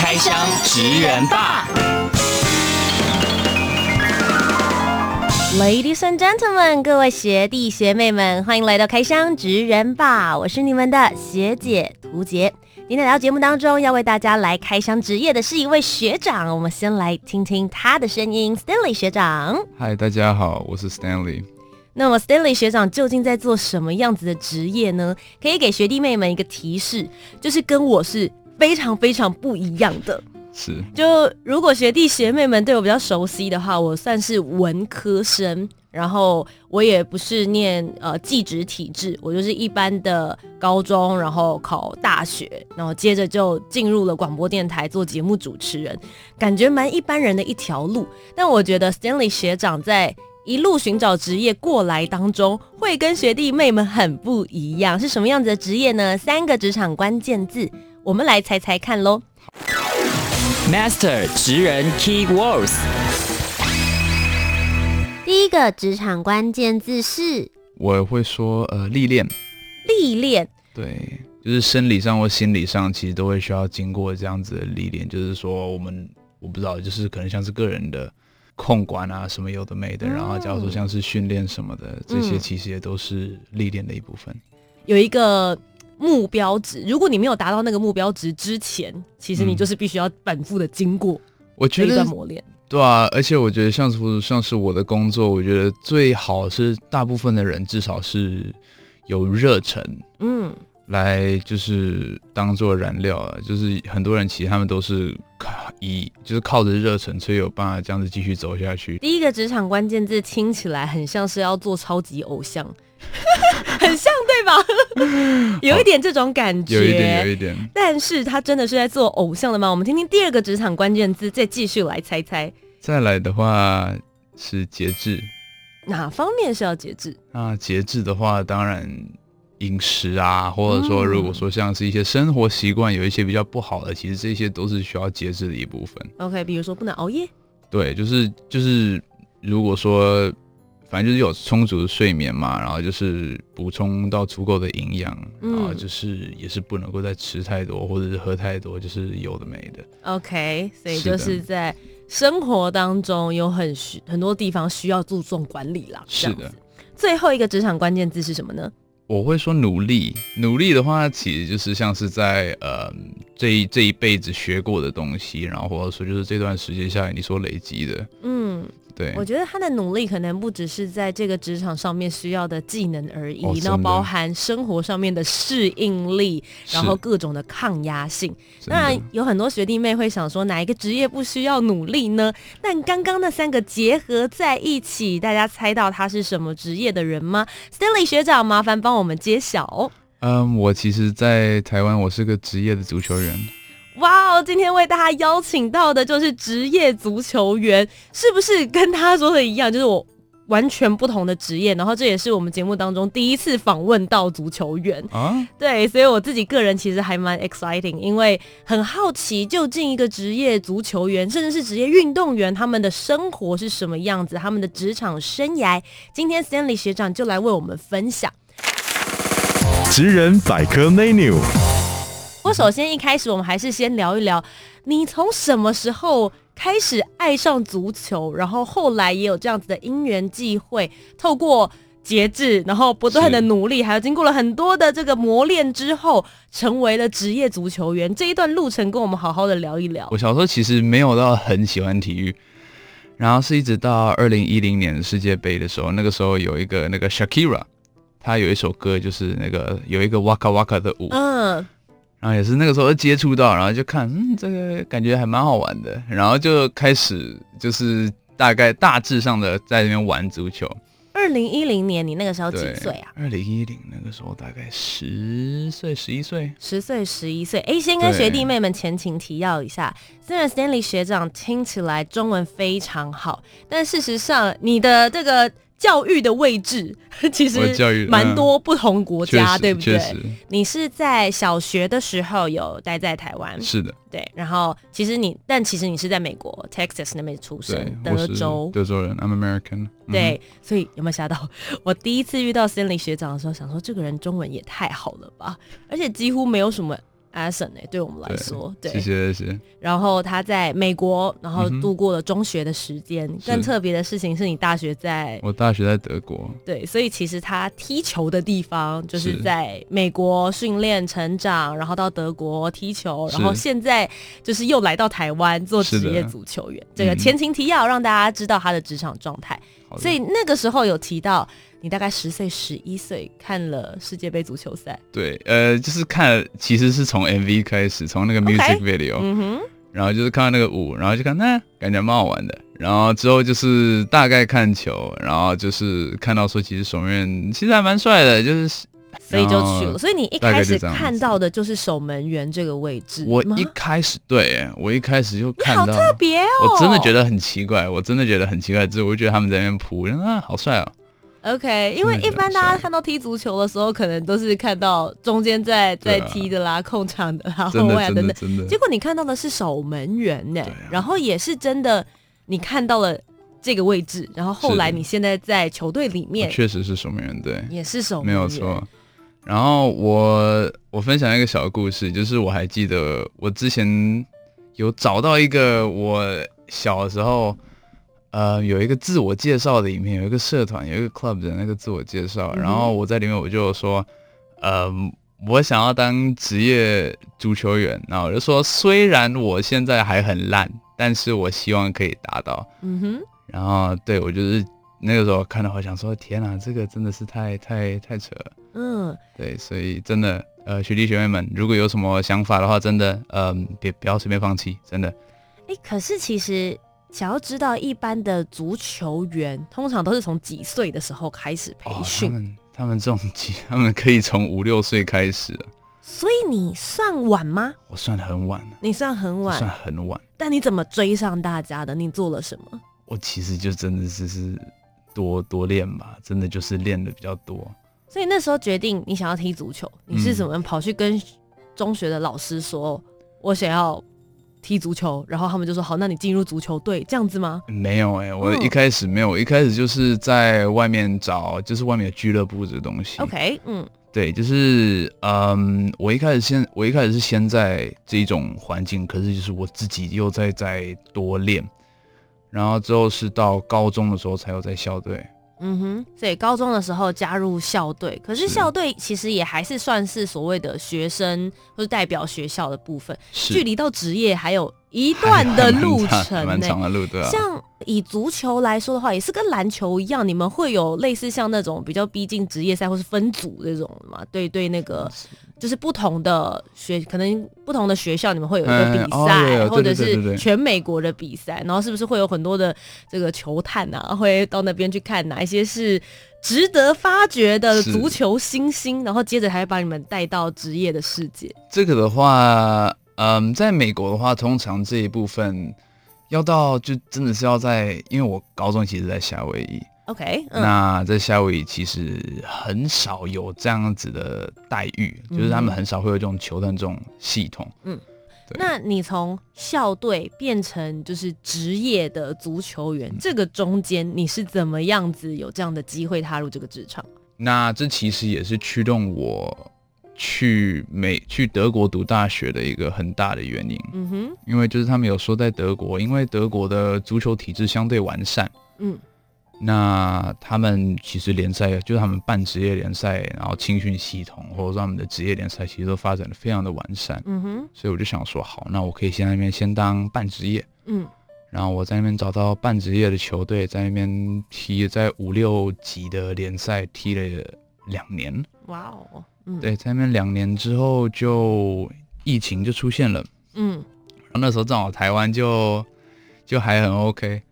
开箱职人吧，Ladies and gentlemen，各位学弟学妹们，欢迎来到开箱职人吧，我是你们的学姐涂洁。今天来到节目当中，要为大家来开箱职业的是一位学长，我们先来听听他的声音，Stanley 学长。嗨，大家好，我是 Stanley。那么 Stanley 学长究竟在做什么样子的职业呢？可以给学弟妹们一个提示，就是跟我是。非常非常不一样的，是就如果学弟学妹们对我比较熟悉的话，我算是文科生，然后我也不是念呃技职体制，我就是一般的高中，然后考大学，然后接着就进入了广播电台做节目主持人，感觉蛮一般人的一条路。但我觉得 Stanley 学长在一路寻找职业过来当中，会跟学弟妹们很不一样，是什么样子的职业呢？三个职场关键字。我们来猜猜看喽，Master 职人 Key Words。第一个职场关键字是，我会说呃历练，历练，对，就是生理上或心理上，其实都会需要经过这样子的历练。就是说，我们我不知道，就是可能像是个人的控管啊，什么有的没的，嗯、然后假如说像是训练什么的，这些其实也都是历练的一部分。有一个。目标值，如果你没有达到那个目标值之前，其实你就是必须要反复的经过我觉得一段磨练。对啊，而且我觉得像是像是我的工作，我觉得最好是大部分的人至少是有热忱，嗯，来就是当做燃料啊。就是很多人其实他们都是靠以就是靠着热忱，所以有办法这样子继续走下去。第一个职场关键字听起来很像是要做超级偶像。很像对吧？有一点这种感觉，有一点，有一点。但是他真的是在做偶像的吗？我们听听第二个职场关键字，再继续来猜猜。再来的话是节制，哪方面是要节制？那，节制的话，当然饮食啊，或者说如果说像是一些生活习惯有一些比较不好的，其实这些都是需要节制的一部分。OK，比如说不能熬夜。对，就是就是，如果说。反正就是有充足的睡眠嘛，然后就是补充到足够的营养，嗯，然后就是也是不能够再吃太多或者是喝太多，就是有的没的。OK，所以就是在生活当中有很需很多地方需要注重管理啦。是的。最后一个职场关键字是什么呢？我会说努力。努力的话，其实就是像是在呃这一这一辈子学过的东西，然后或者说就是这段时间下来你所累积的，嗯。对，我觉得他的努力可能不只是在这个职场上面需要的技能而已，然后包含生活上面的适应力，然后各种的抗压性。当然，有很多学弟妹会想说，哪一个职业不需要努力呢？但刚刚那三个结合在一起，大家猜到他是什么职业的人吗？Stanley 学长，麻烦帮我们揭晓。嗯，我其实，在台湾，我是个职业的足球员。哇哦！今天为大家邀请到的就是职业足球员，是不是跟他说的一样？就是我完全不同的职业，然后这也是我们节目当中第一次访问到足球员啊。对，所以我自己个人其实还蛮 exciting，因为很好奇究竟一个职业足球员，甚至是职业运动员，他们的生活是什么样子，他们的职场生涯。今天 Stanley 学长就来为我们分享职人百科 menu。我首先一开始，我们还是先聊一聊，你从什么时候开始爱上足球，然后后来也有这样子的因缘际会，透过节制，然后不断的努力，还有经过了很多的这个磨练之后，成为了职业足球员。这一段路程，跟我们好好的聊一聊。我小时候其实没有到很喜欢体育，然后是一直到二零一零年世界杯的时候，那个时候有一个那个 Shakira，他有一首歌，就是那个有一个 Waka Waka 的舞，嗯。然后也是那个时候接触到，然后就看，嗯，这个感觉还蛮好玩的，然后就开始就是大概大致上的在那边玩足球。二二零一零年，你那个时候几岁啊？二零一零那个时候大概十岁、十一岁。十岁、十一岁。哎，先跟学弟妹们前情提要一下，虽然 Stanley 学长听起来中文非常好，但事实上你的这个。教育的位置 其实蛮多不同国家，嗯、对不对？你是在小学的时候有待在台湾，是的，对。然后其实你，但其实你是在美国 Texas 那边出生，德州，德州人，I'm American。对，所以有没有吓到？我第一次遇到 Stanley 学长的时候，想说这个人中文也太好了吧，而且几乎没有什么。Ason 哎，对我们来说，对，对谢谢谢谢。然后他在美国，然后度过了中学的时间。嗯、更特别的事情是你大学在，我大学在德国。对，所以其实他踢球的地方就是在美国训练成长，然后到德国踢球，然后现在就是又来到台湾做职业足球员。这个前情提要让大家知道他的职场状态。所以那个时候有提到。你大概十岁、十一岁看了世界杯足球赛？对，呃，就是看，其实是从 MV 开始，从那个 music video，、okay. 嗯哼，然后就是看到那个舞，然后就看，那感觉蛮好玩的。然后之后就是大概看球，然后就是看到说，其实守门员其实还蛮帅的，就是，所以就去了。所以你一开始看到的就是守门员这个位置。我一开始对，我一开始就看到，好特别哦，我真的觉得很奇怪，我真的觉得很奇怪，之后我就觉得他们在那边扑，啊，好帅哦。OK，因为一般大家看到踢足球的时候，可能都是看到中间在在踢的啦、啊、控场的啦、后卫等等。结果你看到的是守门员呢、啊，然后也是真的，你看到了这个位置，然后后来你现在在球队里面，确实是守门员，对，也是守门员，没有错。然后我我分享一个小故事，就是我还记得我之前有找到一个我小时候。呃，有一个自我介绍的影片，有一个社团，有一个 club 的那个自我介绍，嗯，然后我在里面我就说，呃，我想要当职业足球员，然后我就说，虽然我现在还很烂，但是我希望可以达到。嗯哼，然后对我就是那个时候看到，我想说，天哪，这个真的是太太太扯了。嗯，对，所以真的，呃，学弟学妹们，如果有什么想法的话，真的，嗯，呃，别不要随便放弃，真的。哎，可是其实。想要知道一般的足球员通常都是从几岁的时候开始培训？哦，他们他们这种几，他们可以从五六岁开始。所以你算晚吗？我算很晚。你算很晚，算很晚。但你怎么追上大家的？你做了什么？我其实就真的是是多多练吧，真的就是练的比较多。所以那时候决定你想要踢足球，你是怎么跑去跟中学的老师说，嗯、我想要？踢足球，然后他们就说好，那你进入足球队这样子吗？没有哎、欸，我一开始没有，我一开始就是在外面找，就是外面的俱乐部这个东西。OK，嗯，对，就是嗯，我一开始先，我一开始是先在这一种环境，可是就是我自己又在在多练，然后之后是到高中的时候才有在校队。嗯哼，所以高中的时候加入校队，可是校队其实也还是算是所谓的学生或者代表学校的部分，距离到职业还有一段的路程 呢，蛮长的路，对啊。像以足球来说的话，也是跟篮球一样，你们会有类似像那种比较逼近职业赛或是分组这种嘛？对对，那个。就是不同的学，可能不同的学校，你们会有一个比赛，或者是全美国的比赛，然后是不是会有很多的这个球探啊，会到那边去看哪一些是值得发掘的足球新星，然后接着还会把你们带到职业的世界。这个的话，嗯，在美国的话，通常这一部分要到就真的是要在，因为我高中其实在夏威夷。OK，、嗯、那在夏威夷其实很少有这样子的待遇，嗯、就是他们很少会有这种球探这种系统。嗯，那你从校队变成就是职业的足球员，嗯、这个中间你是怎么样子有这样的机会踏入这个职场？那这其实也是驱动我去美去德国读大学的一个很大的原因。嗯哼，因为就是他们有说在德国，因为德国的足球体制相对完善。嗯。那他们其实联赛就是他们办职业联赛，然后青训系统或者说他们的职业联赛其实都发展的非常的完善。嗯哼，所以我就想说，好，那我可以先在那边先当半职业。嗯，然后我在那边找到半职业的球队，在那边踢，在五六级的联赛踢了两年。哇哦，嗯，对，在那边两年之后就疫情就出现了。嗯，然后那时候正好台湾就就还很 OK。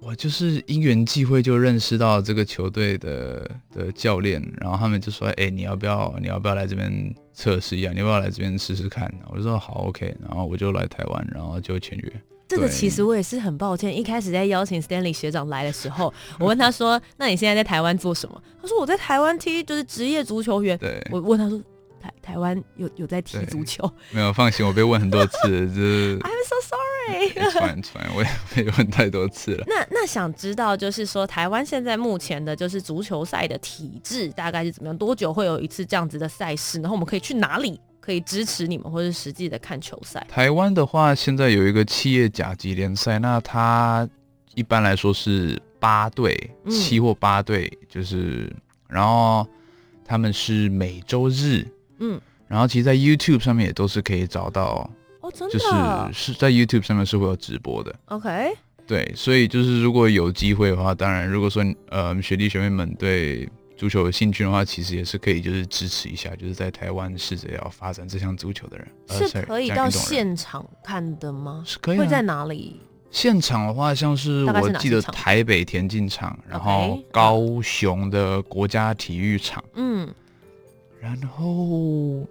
我就是因缘际会就认识到这个球队的的教练，然后他们就说：“哎、欸，你要不要你要不要来这边测试一下？你要不要来这边试试看？”我就说：“好，OK。”然后我就来台湾，然后就签约。这个其实我也是很抱歉，一开始在邀请 Stanley 学长来的时候，我问他说：“那你现在在台湾做什么？”他说：“我在台湾踢就是职业足球员。”对，我问他说。台台湾有有在踢足球？没有，放心，我被问很多次，就是 I'm so sorry。It's fine，我也被问太多次了。那那想知道，就是说台湾现在目前的，就是足球赛的体制大概是怎么样？多久会有一次这样子的赛事？然后我们可以去哪里可以支持你们，或者实际的看球赛？台湾的话，现在有一个企业甲级联赛，那它一般来说是八队，七或八队，就是然后他们是每周日，嗯。然后其实，在 YouTube 上面也都是可以找到哦，真的，就是是在 YouTube 上面是会有直播的。OK，对，所以就是如果有机会的话，当然，如果说呃学弟学妹们对足球有兴趣的话，其实也是可以就是支持一下，就是在台湾试着要发展这项足球的人，是可以到现场看的吗？是可以。会在哪里？现场的话，像是我记得台北田径场，然后高雄的国家体育场，嗯。然后，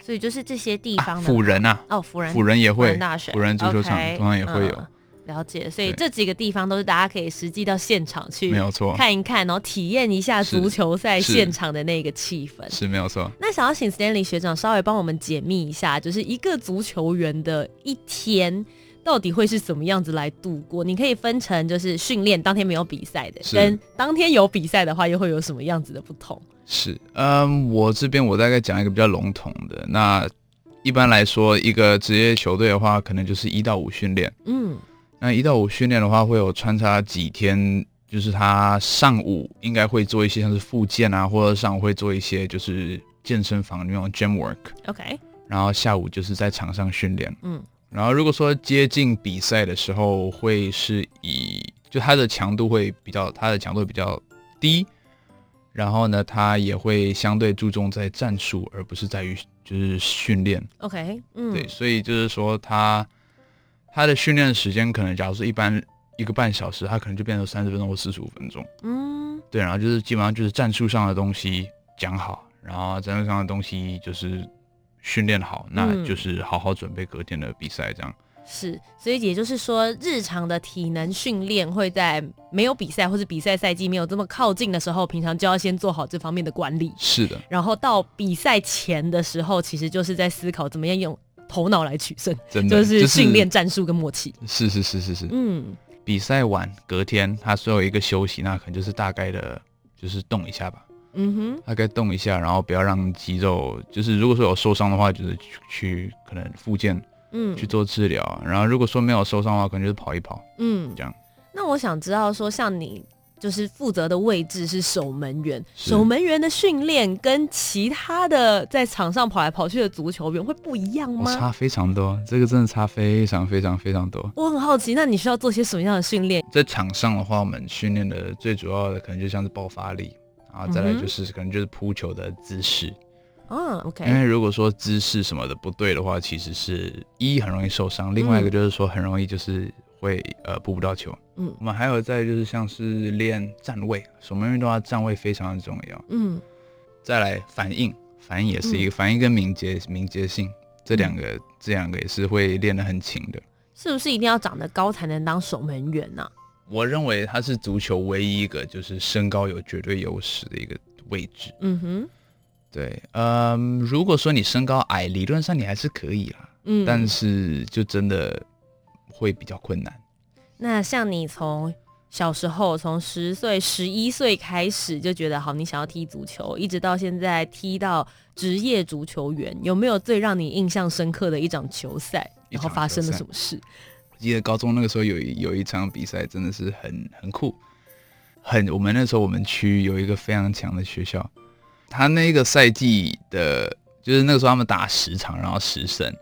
所以就是这些地方的辅仁啊，哦，辅仁，辅仁也会，辅仁足球场通常也会有。嗯，了解。所以这几个地方都是大家可以实际到现场去，没有错，看一看，然后体验一下足球赛现场的那个气氛，是，是没有错。那想要请 Stanley 学长稍微帮我们解密一下，就是一个足球员的一天到底会是怎么样子来度过？你可以分成就是训练当天没有比赛的，跟当天有比赛的话，又会有什么样子的不同？是，嗯，我这边我大概讲一个比较笼统的。那一般来说，一个职业球队的话，可能就是一到五训练。嗯，那一到五训练的话，会有穿插几天，就是他上午应该会做一些像是复健啊，或者上午会做一些就是健身房那种 gym work。OK，然后下午就是在场上训练。嗯，然后如果说接近比赛的时候，会是以就他的强度会比较，他的强度比较低。然后呢，他也会相对注重在战术，而不是在于就是训练。OK，嗯，对，所以就是说他他的训练时间可能，假如说一般一个半小时，他可能就变成三十分钟或四十五分钟。嗯，对，然后就是基本上就是战术上的东西讲好，然后战术上的东西就是训练好，那就是好好准备隔天的比赛这样。是，所以也就是说，日常的体能训练会在没有比赛或者比赛赛季没有这么靠近的时候，平常就要先做好这方面的管理。是的。然后到比赛前的时候，其实就是在思考怎么样用头脑来取胜，真的就是训练战术跟默契。是是是是是。嗯，比赛完隔天他所有一个休息，那可能就是大概的，就是动一下吧。嗯哼，大概动一下，然后不要让肌肉，就是如果说有受伤的话，就是去，去可能复健。嗯，去做治疗，然后如果说没有受伤的话，可能就是跑一跑，嗯，这样。那我想知道说，像你就是负责的位置是守门员，守门员的训练跟其他的在场上跑来跑去的足球员会不一样吗？差非常多，这个真的差非常非常非常多。我很好奇，那你需要做些什么样的训练？在场上的话，我们训练的最主要的可能就像是爆发力，然后再来就是可能就是扑球的姿势。嗯，OK。因为如果说姿势什么的不对的话，其实是一很容易受伤，另外一个就是说很容易就是会呃扑不到球。嗯，我们还有在就是像是练站位，守门员的话站位非常的重要。嗯，再来反应，反应也是一个、嗯、反应跟敏捷敏捷性这两个、嗯、这两个也是会练得很勤的。是不是一定要长得高才能当守门员呢、啊？我认为他是足球唯一一个就是身高有绝对优势的一个位置。嗯哼。对，嗯，如果说你身高矮，理论上你还是可以啦，嗯，但是就真的会比较困难。那像你从小时候，从十岁、十一岁开始就觉得好，你想要踢足球，一直到现在踢到职业足球员，有没有最让你印象深刻的一场球赛？然后发生了什么事？我记得高中那个时候有有一场比赛，真的是很很酷，很我们那时候我们区有一个非常强的学校。他那个赛季的，就是那个时候他们打十场，然后十胜，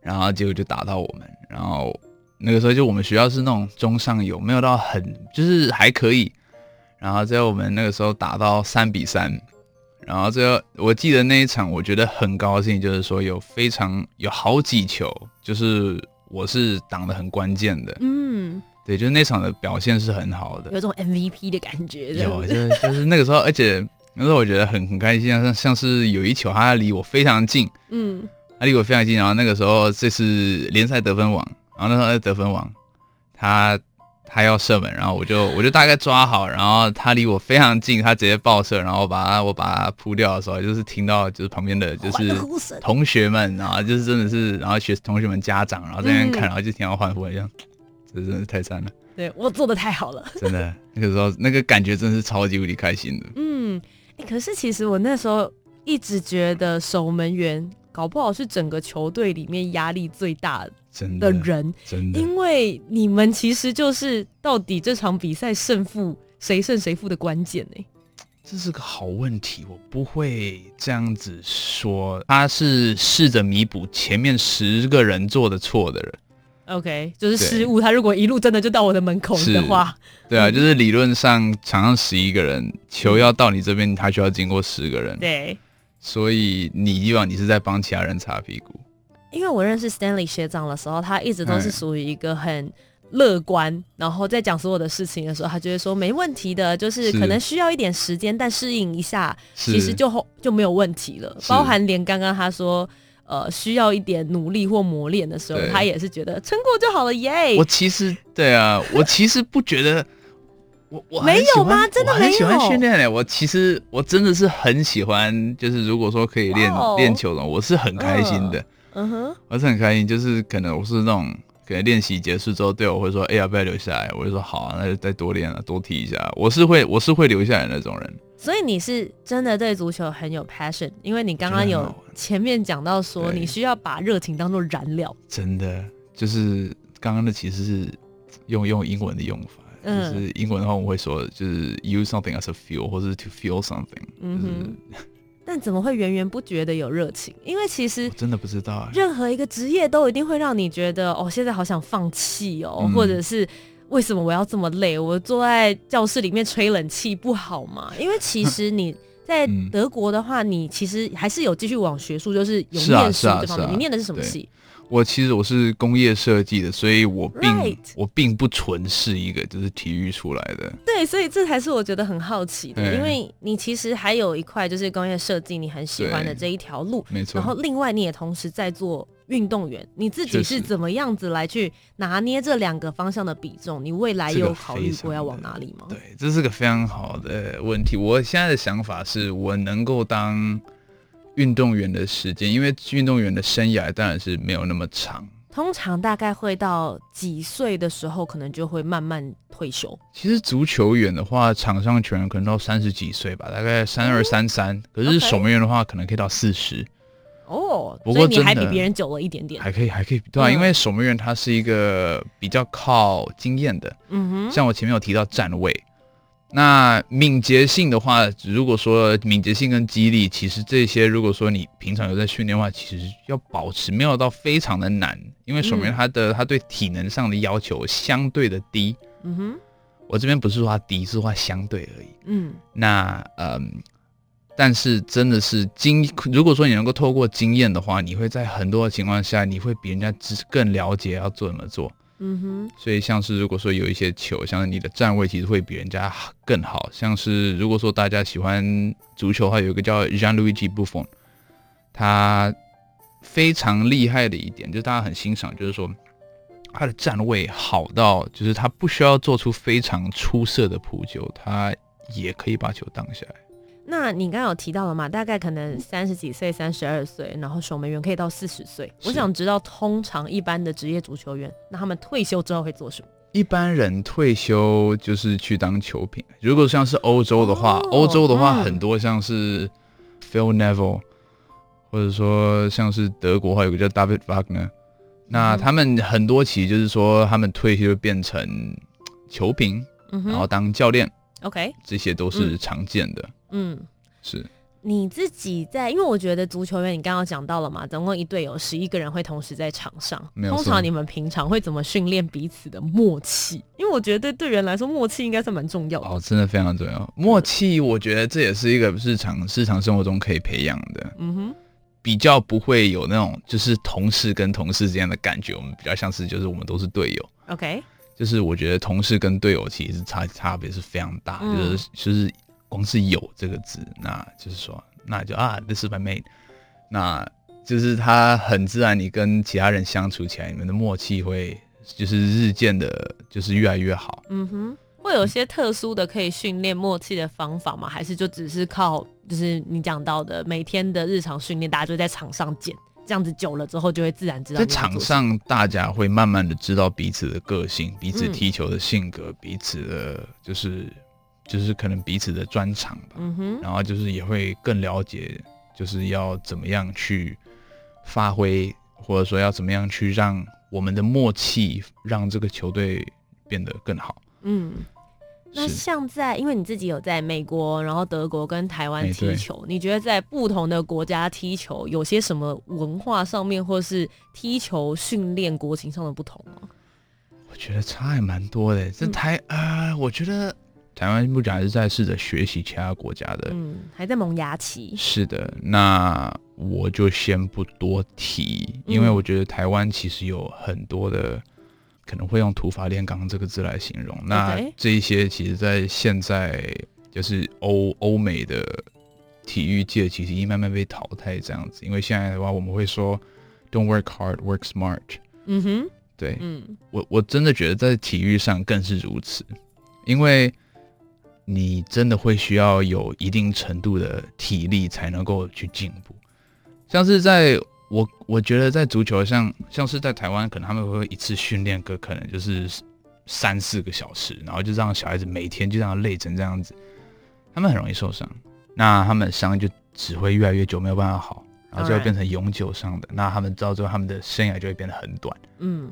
然后结果就打到我们，然后那个时候就我们学校是那种中上游，没有到很，就是还可以，然后最后我们那个时候打到三比三，然后最后我记得那一场我觉得很高兴，就是说有非常有好几球，就是我是挡的很关键的，嗯，对，就是那场的表现是很好的，有种 MVP 的感觉。有，就是就是那个时候，而且那时候我觉得很很开心，像像是有一球，他离我非常近，嗯，他离我非常近，然后那个时候这是联赛得分王，然后那时候在得分王，他。他要射门，然后我就我就大概抓好，然后他离我非常近，他直接爆射，然后把他我把他扑掉的时候，就是听到就是旁边的就是同学们，然后就是真的是，然后学同学们家长，然后在那边看，然后就听到欢呼一样，这真的是太赞了。对，我做的太好了，真的那个时候那个感觉真的是超级无敌开心的。嗯，哎，可是其实我那时候一直觉得守门员搞不好是整个球队里面压力最大的。真的人，真的，因为你们其实就是到底这场比赛胜负谁胜谁负的关键呢？这是个好问题，我不会这样子说。他是试着弥补前面十个人做的错的人。OK，就是失误。他如果一路真的就到我的门口的话，对啊，就是理论上场上十一个人，球要到你这边，他需要经过十个人。对，所以你以往你是在帮其他人擦屁股。因为我认识 Stanley 学长的时候，他一直都是属于一个很乐观，嗯、然后在讲所有的事情的时候，他就会说没问题的，就是可能需要一点时间，但适应一下，其实就就没有问题了。包含连刚刚他说，呃，需要一点努力或磨练的时候，他也是觉得撑过就好了耶。我其实对啊，我其实不觉得。我我没有吗？真的没有。很喜欢训练嘞。我其实我真的是很喜欢，就是如果说可以练练球的，我是很开心的。嗯哼，我是很开心。就是可能我是那种，可能练习结束之后，队友会说：“哎，要不要留下来？”我就说：“好啊，那就再多练啊，多踢一下。”我是会，我是会留下来的那种人。所以你是真的对足球很有 passion，因为你刚刚有前面讲到说，你需要把热情当做燃料。真的，就是刚刚的其实是用用英文的用法。就是英文的话，我会说就是 use something as a fuel，或者是 to feel something。嗯哼。但怎么会源源不绝的有热情？因为其实真的不知道，任何一个职业都一定会让你觉得哦，现在好想放弃哦，或者是为什么我要这么累？我坐在教室里面吹冷气不好吗？因为其实你 在德国的话，你其实还是有继续往学术，就是有念书这方面。你念的是什么系？我其实我是工业设计的，所以我并 Right. 我并不纯是一个就是体育出来的。对，所以这才是我觉得很好奇的，因为你其实还有一块就是工业设计，你很喜欢的这一条路，没错。然后另外你也同时在做运动员，你自己是怎么样子来去拿捏这两个方向的比重？你未来有考虑过要往哪里吗？对，这是个非常好的问题。我现在的想法是我能够当。运动员的时间，因为运动员的生涯当然是没有那么长，通常大概会到几岁的时候，可能就会慢慢退休。其实足球员的话，场上球员可能到三十几岁吧，大概三二三三。可是守门员的话，可能可以到四十。哦，不过你还比别人久了一点点，还可以，还可以，对啊，嗯、因为守门员他是一个比较靠经验的，嗯哼，像我前面有提到站位。那敏捷性的话，如果说敏捷性跟肌力，其实这些如果说你平常有在训练的话，其实要保持没有到非常的难，因为守门员他的他对体能上的要求相对的低。嗯哼，我这边不是说他低，是说他相对而已。嗯，那嗯，但是真的是经，如果说你能够透过经验的话，你会在很多的情况下，你会比人家更了解要做怎么做。嗯哼，所以像是如果说有一些球，像你的站位其实会比人家更好。像是如果说大家喜欢足球的话，有一个叫 Gianluigi Buffon，他非常厉害的一点就是大家很欣赏，就是说他的站位好到，就是他不需要做出非常出色的扑救，他也可以把球挡下来。那你刚刚有提到了嘛？大概可能三十几岁、三十二岁，然后守门员可以到四十岁。我想知道，通常一般的职业足球员，那他们退休之后会做什么？一般人退休就是去当球评。如果像是欧洲的话，欧、哦、洲的话很多像是 Phil Neville，或者说像是德国话有个叫 David Wagner，、嗯、那他们很多其实就是说他们退休变成球评，然后当教练。OK，这些都是常见的。嗯，是。你自己在，因为我觉得足球员，你刚刚讲到了嘛，总共一队有十一个人会同时在场上。通常你们平常会怎么训练彼此的默契？因为我觉得对队员来说，默契应该是蛮重要的。哦，真的非常重要。默契，我觉得这也是一个日常日常生活中可以培养的。嗯哼。比较不会有那种就是同事跟同事之间的感觉，我们比较像是就是我们都是队友。OK。就是我觉得同事跟队友其实差差别是非常大，嗯、就是就是光是有这个字，那就是说，那就啊，this is my mate，那就是他很自然，你跟其他人相处起来，你们的默契会就是日渐的，就是越来越好。嗯哼。会有些特殊的可以训练默契的方法吗？还是就只是靠就是你讲到的每天的日常训练，大家就在场上见，这样子久了之后就会自然知道。在场上，大家会慢慢的知道彼此的个性、彼此踢球的性格、嗯、彼此的，就是就是可能彼此的专长吧。嗯哼。然后就是也会更了解，就是要怎么样去发挥，或者说要怎么样去让我们的默契让这个球队变得更好。嗯，那像在，因为你自己有在美国，然后德国跟台湾踢球，你觉得在不同的国家踢球有些什么文化上面，或是踢球训练国情上的不同吗？我觉得差还蛮多的。这台啊、嗯呃，我觉得台湾目前还是在试着学习其他国家的，嗯，还在萌芽期。是的，那我就先不多提，因为我觉得台湾其实有很多的。可能会用土法炼钢这个字来形容。那这一些其实，在现在就是欧欧美的体育界，其实已经慢慢被淘汰这样子。因为现在的话，我们会说 “Don't work hard, work smart”。嗯哼，对，嗯，我我真的觉得在体育上更是如此，因为你真的会需要有一定程度的体力才能够去进步，像是在。我我觉得在足球像像是在台湾，可能他们会一次训练个可能就是三四个小时，然后就让小孩子每天就这样累成这样子，他们很容易受伤。那他们伤就只会越来越久，没有办法好，然后就会变成永久伤的。那他们到最后他们的生涯就会变得很短。嗯，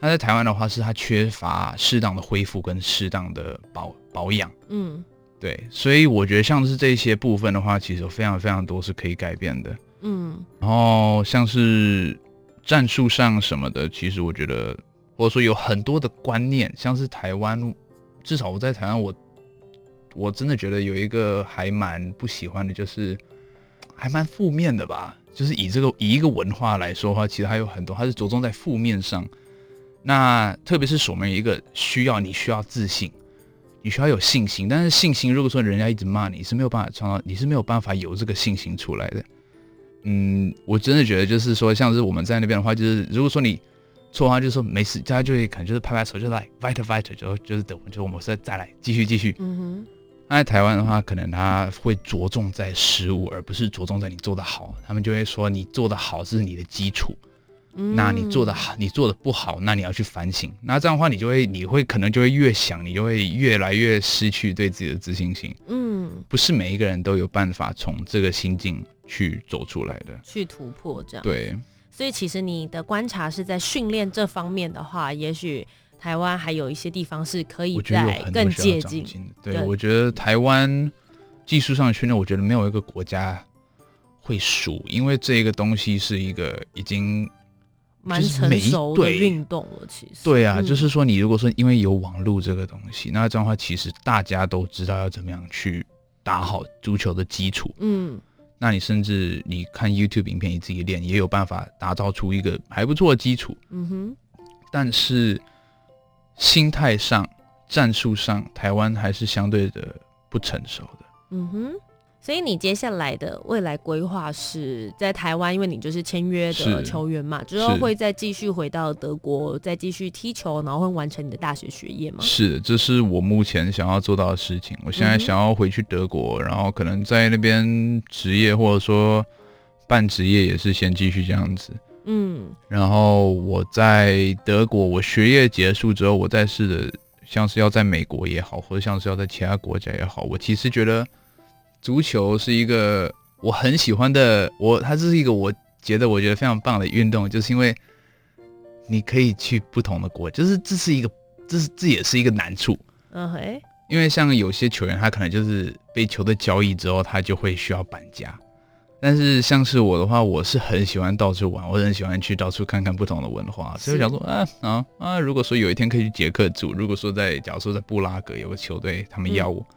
那在台湾的话，是他缺乏适当的恢复跟适当的保保养。嗯，对，所以我觉得像是这些部分的话，其实有非常非常多是可以改变的。嗯，然后像是战术上什么的，其实我觉得，或者说有很多的观念，像是台湾，至少我在台湾，我我真的觉得有一个还蛮不喜欢的，就是还蛮负面的吧。就是以这个以一个文化来说的话，其实还有很多，它是着重在负面上。那特别是守门一个需要，你需要自信，你需要有信心。但是信心，如果说人家一直骂你，是没有办法创造，你是没有办法有这个信心出来的。嗯，我真的觉得就是说，像是我们在那边的话，就是如果说你错的话，就是说没事，大家就会可能就是拍拍手，就来 fighter fighter，就就是等，就我们再再来继续继续。嗯哼。那在台湾的话，可能他会着重在失误，而不是着重在你做的好。他们就会说你做的好是你的基础，嗯，那你做的好，你做的不好，那你要去反省。那这样的话，你就会你会可能就会越想，你就会越来越失去对自己的自信心。嗯，不是每一个人都有办法从这个心境。去走出来的，去突破这样。对，所以其实你的观察是在训练这方面的话，也许台湾还有一些地方是可以再更接近。对，对，我觉得台湾技术上的训练，我觉得没有一个国家会输，因为这个东西是一个已经蛮成熟的运动了。其实，对啊，嗯，就是说你如果说因为有网络这个东西，那这样的话，其实大家都知道要怎么样去打好足球的基础。嗯。那你甚至你看 YouTube 影片，你自己练也有办法打造出一个还不错的基础。嗯哼。但是心态上、战术上，台湾还是相对的不成熟的。嗯哼。所以你接下来的未来规划是在台湾，因为你就是签约的球员嘛，之后会再继续回到德国，再继续踢球，然后会完成你的大学学业吗？是，这是我目前想要做到的事情。我现在想要回去德国，嗯、然后可能在那边职业，或者说半职业，也是先继续这样子。嗯，然后我在德国，我学业结束之后，我再试着像是要在美国也好，或者像是要在其他国家也好，我其实觉得。足球是一个我很喜欢的，我它这是一个我觉得我觉得非常棒的运动，就是因为你可以去不同的国，就是这是一个，这是这也是一个难处。嗯嘿，因为像有些球员，他可能就是被球队交易之后，他就会需要搬家。但是像是我的话，我是很喜欢到处玩，我很喜欢去到处看看不同的文化，所以我想说啊啊啊，如果说有一天可以去捷克住，如果说在假如说在布拉格有个球队，他们要我。嗯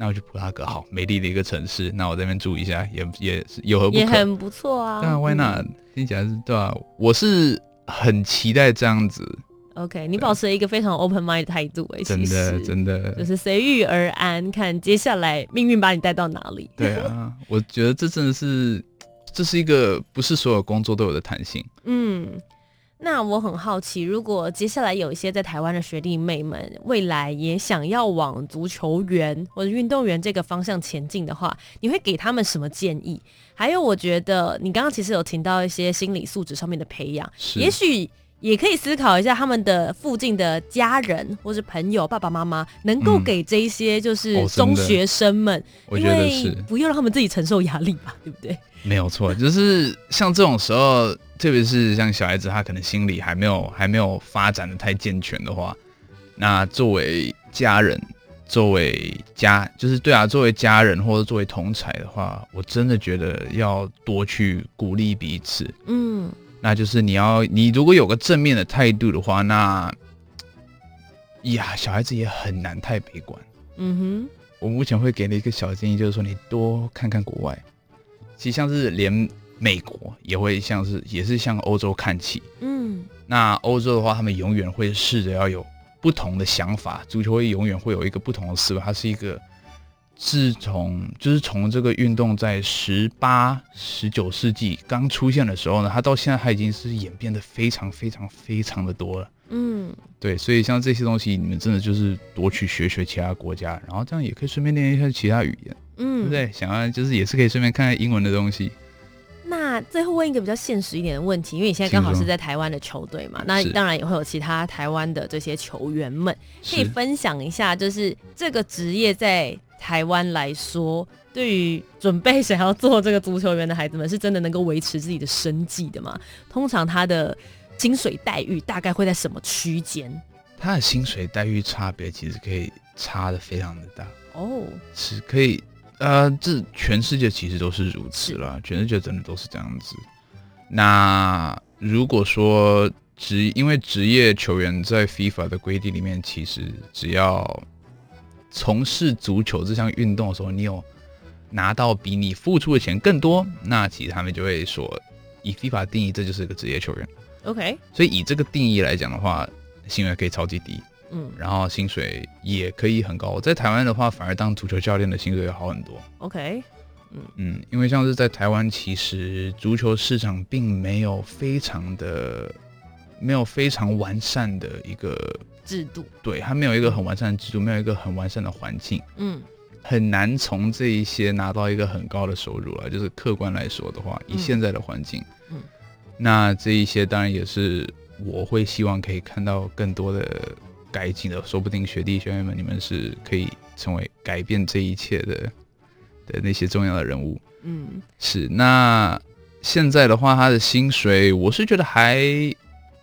那我去布拉格，好美丽的一个城市。那我在那边住一下，也也是有何不可？也很不错啊。那 Why not？听起来是对啊？我是很期待这样子 OK，你保持了一个非常 open mind 的态度哎，真的真的就是随遇而安，看接下来命运把你带到哪里。对啊，我觉得这真的是，这是一个不是所有工作都有的弹性。嗯。那我很好奇，如果接下来有一些在台湾的学弟妹们，未来也想要往足球员或者运动员这个方向前进的话，你会给他们什么建议？还有，我觉得你刚刚其实有提到一些心理素质上面的培养，也许也可以思考一下他们的附近的家人或是朋友、爸爸妈妈，能够给这一些就是中学生们，嗯哦、我觉得是不要让他们自己承受压力吧，对不对？没有错，就是像这种时候。特别是像小孩子，他可能心理还没有还没有发展的太健全的话，那作为家人，作为家，就是对啊，作为家人或者作为同才的话，我真的觉得要多去鼓励彼此。嗯，那就是你要，你如果有个正面的态度的话，那呀，小孩子也很难太悲观。嗯哼，我目前会给你一个小建议，就是说你多看看国外，其实像是连。美国也会像是，也是向欧洲看齐。嗯，那欧洲的话，他们永远会试着要有不同的想法，足球会永远会有一个不同的思维。它是一个自从就是从这个运动在十八、十九世纪刚出现的时候呢，它到现在它已经是演变的非常、非常、非常的多了。嗯，对，所以像这些东西，你们真的就是多去学学其他国家，然后这样也可以顺便练一下其他语言。嗯，对不对？想要就是也是可以顺便看看英文的东西。那最后问一个比较现实一点的问题，因为你现在刚好是在台湾的球队嘛，那当然也会有其他台湾的这些球员们，可以分享一下，就是这个职业在台湾来说，对于准备想要做这个足球员的孩子们，是真的能够维持自己的生计的吗？通常他的薪水待遇大概会在什么区间？他的薪水待遇差别其实可以差的非常的大哦，是可以。呃，这全世界其实都是如此啦，全世界真的都是这样子。那如果说职，因为职业球员在 FIFA 的规定里面，其实只要从事足球这项运动的时候，你有拿到比你付出的钱更多，那其实他们就会说，以 FIFA 定义，这就是一个职业球员。OK，所以以这个定义来讲的话，薪水可以超级低。嗯，然后薪水也可以很高。在台湾的话，反而当足球教练的薪水要好很多。OK，嗯嗯，因为像是在台湾，其实足球市场并没有非常的，没有非常完善的一个制度。对，它没有一个很完善的制度，没有一个很完善的环境。嗯，很难从这一些拿到一个很高的收入了。就是客观来说的话，以现在的环境，嗯，那这一些当然也是我会希望可以看到更多的。改进的，说不定学弟学妹们，你们是可以成为改变这一切的的那些重要的人物。嗯，是。那现在的话，他的薪水，我是觉得还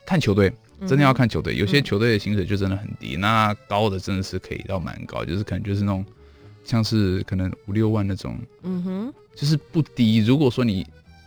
看球队，真的要看球队。有些球队的薪水就真的很低，那高的真的是可以到蛮高，就是可能就是那种像是可能五六万那种。嗯哼，就是不低。如果说你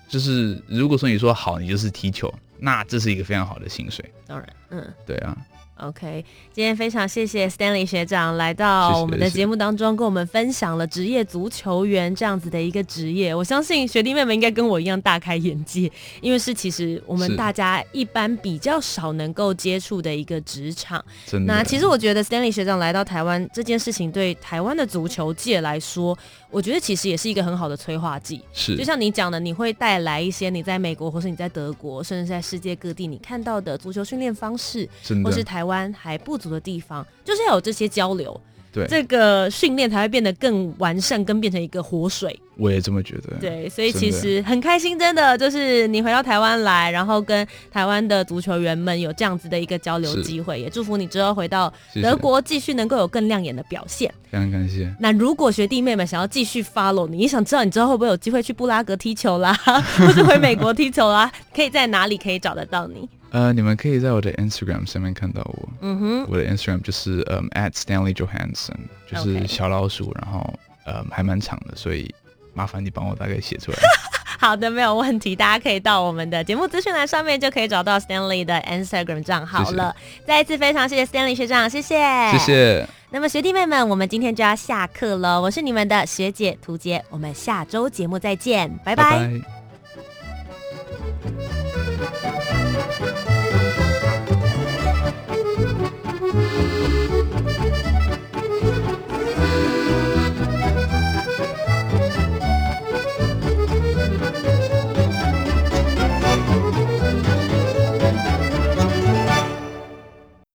就是如果说你说好，你就是踢球，那这是一个非常好的薪水。当然，嗯，对啊。OK，今天非常谢谢 Stanley 学长来到我们的节目当中，跟我们分享了职业足球员这样子的一个职业。我相信学弟妹们应该跟我一样大开眼界，因为是其实我们大家一般比较少能够接触的一个职场。那其实我觉得 Stanley 学长来到台湾这件事情，对台湾的足球界来说，我觉得其实也是一个很好的催化剂。是，就像你讲的，你会带来一些你在美国或是你在德国，甚至在世界各地你看到的足球训练方式，或是台湾。还不足的地方，就是要有这些交流，对这个训练才会变得更完善，跟变成一个活水。我也这么觉得。对，所以其实很开心，真的就是你回到台湾来，然后跟台湾的足球员们有这样子的一个交流机会，也祝福你之后回到德国继续能够有更亮眼的表现。非常感谢。那如果学弟妹们想要继续 follow 你，你想知道你之后会不会有机会去布拉格踢球啦，或是回美国踢球啦，可以在哪里可以找得到你？呃，你们可以在我的 Instagram 上面看到我。嗯哼，我的 Instagram 就是嗯、um, at Stanley Johansson，就是小老鼠.然后呃、um, 还蛮长的，所以麻烦你帮我大概写出来。好的，没有问题，大家可以到我们的节目资讯栏上面就可以找到 Stanley 的 Instagram 账号了。谢谢。再一次非常谢谢 Stanley 学长，谢谢。谢谢。那么学弟妹们，我们今天就要下课了。我是你们的学姐涂杰，我们下周节目再见，拜拜。拜拜。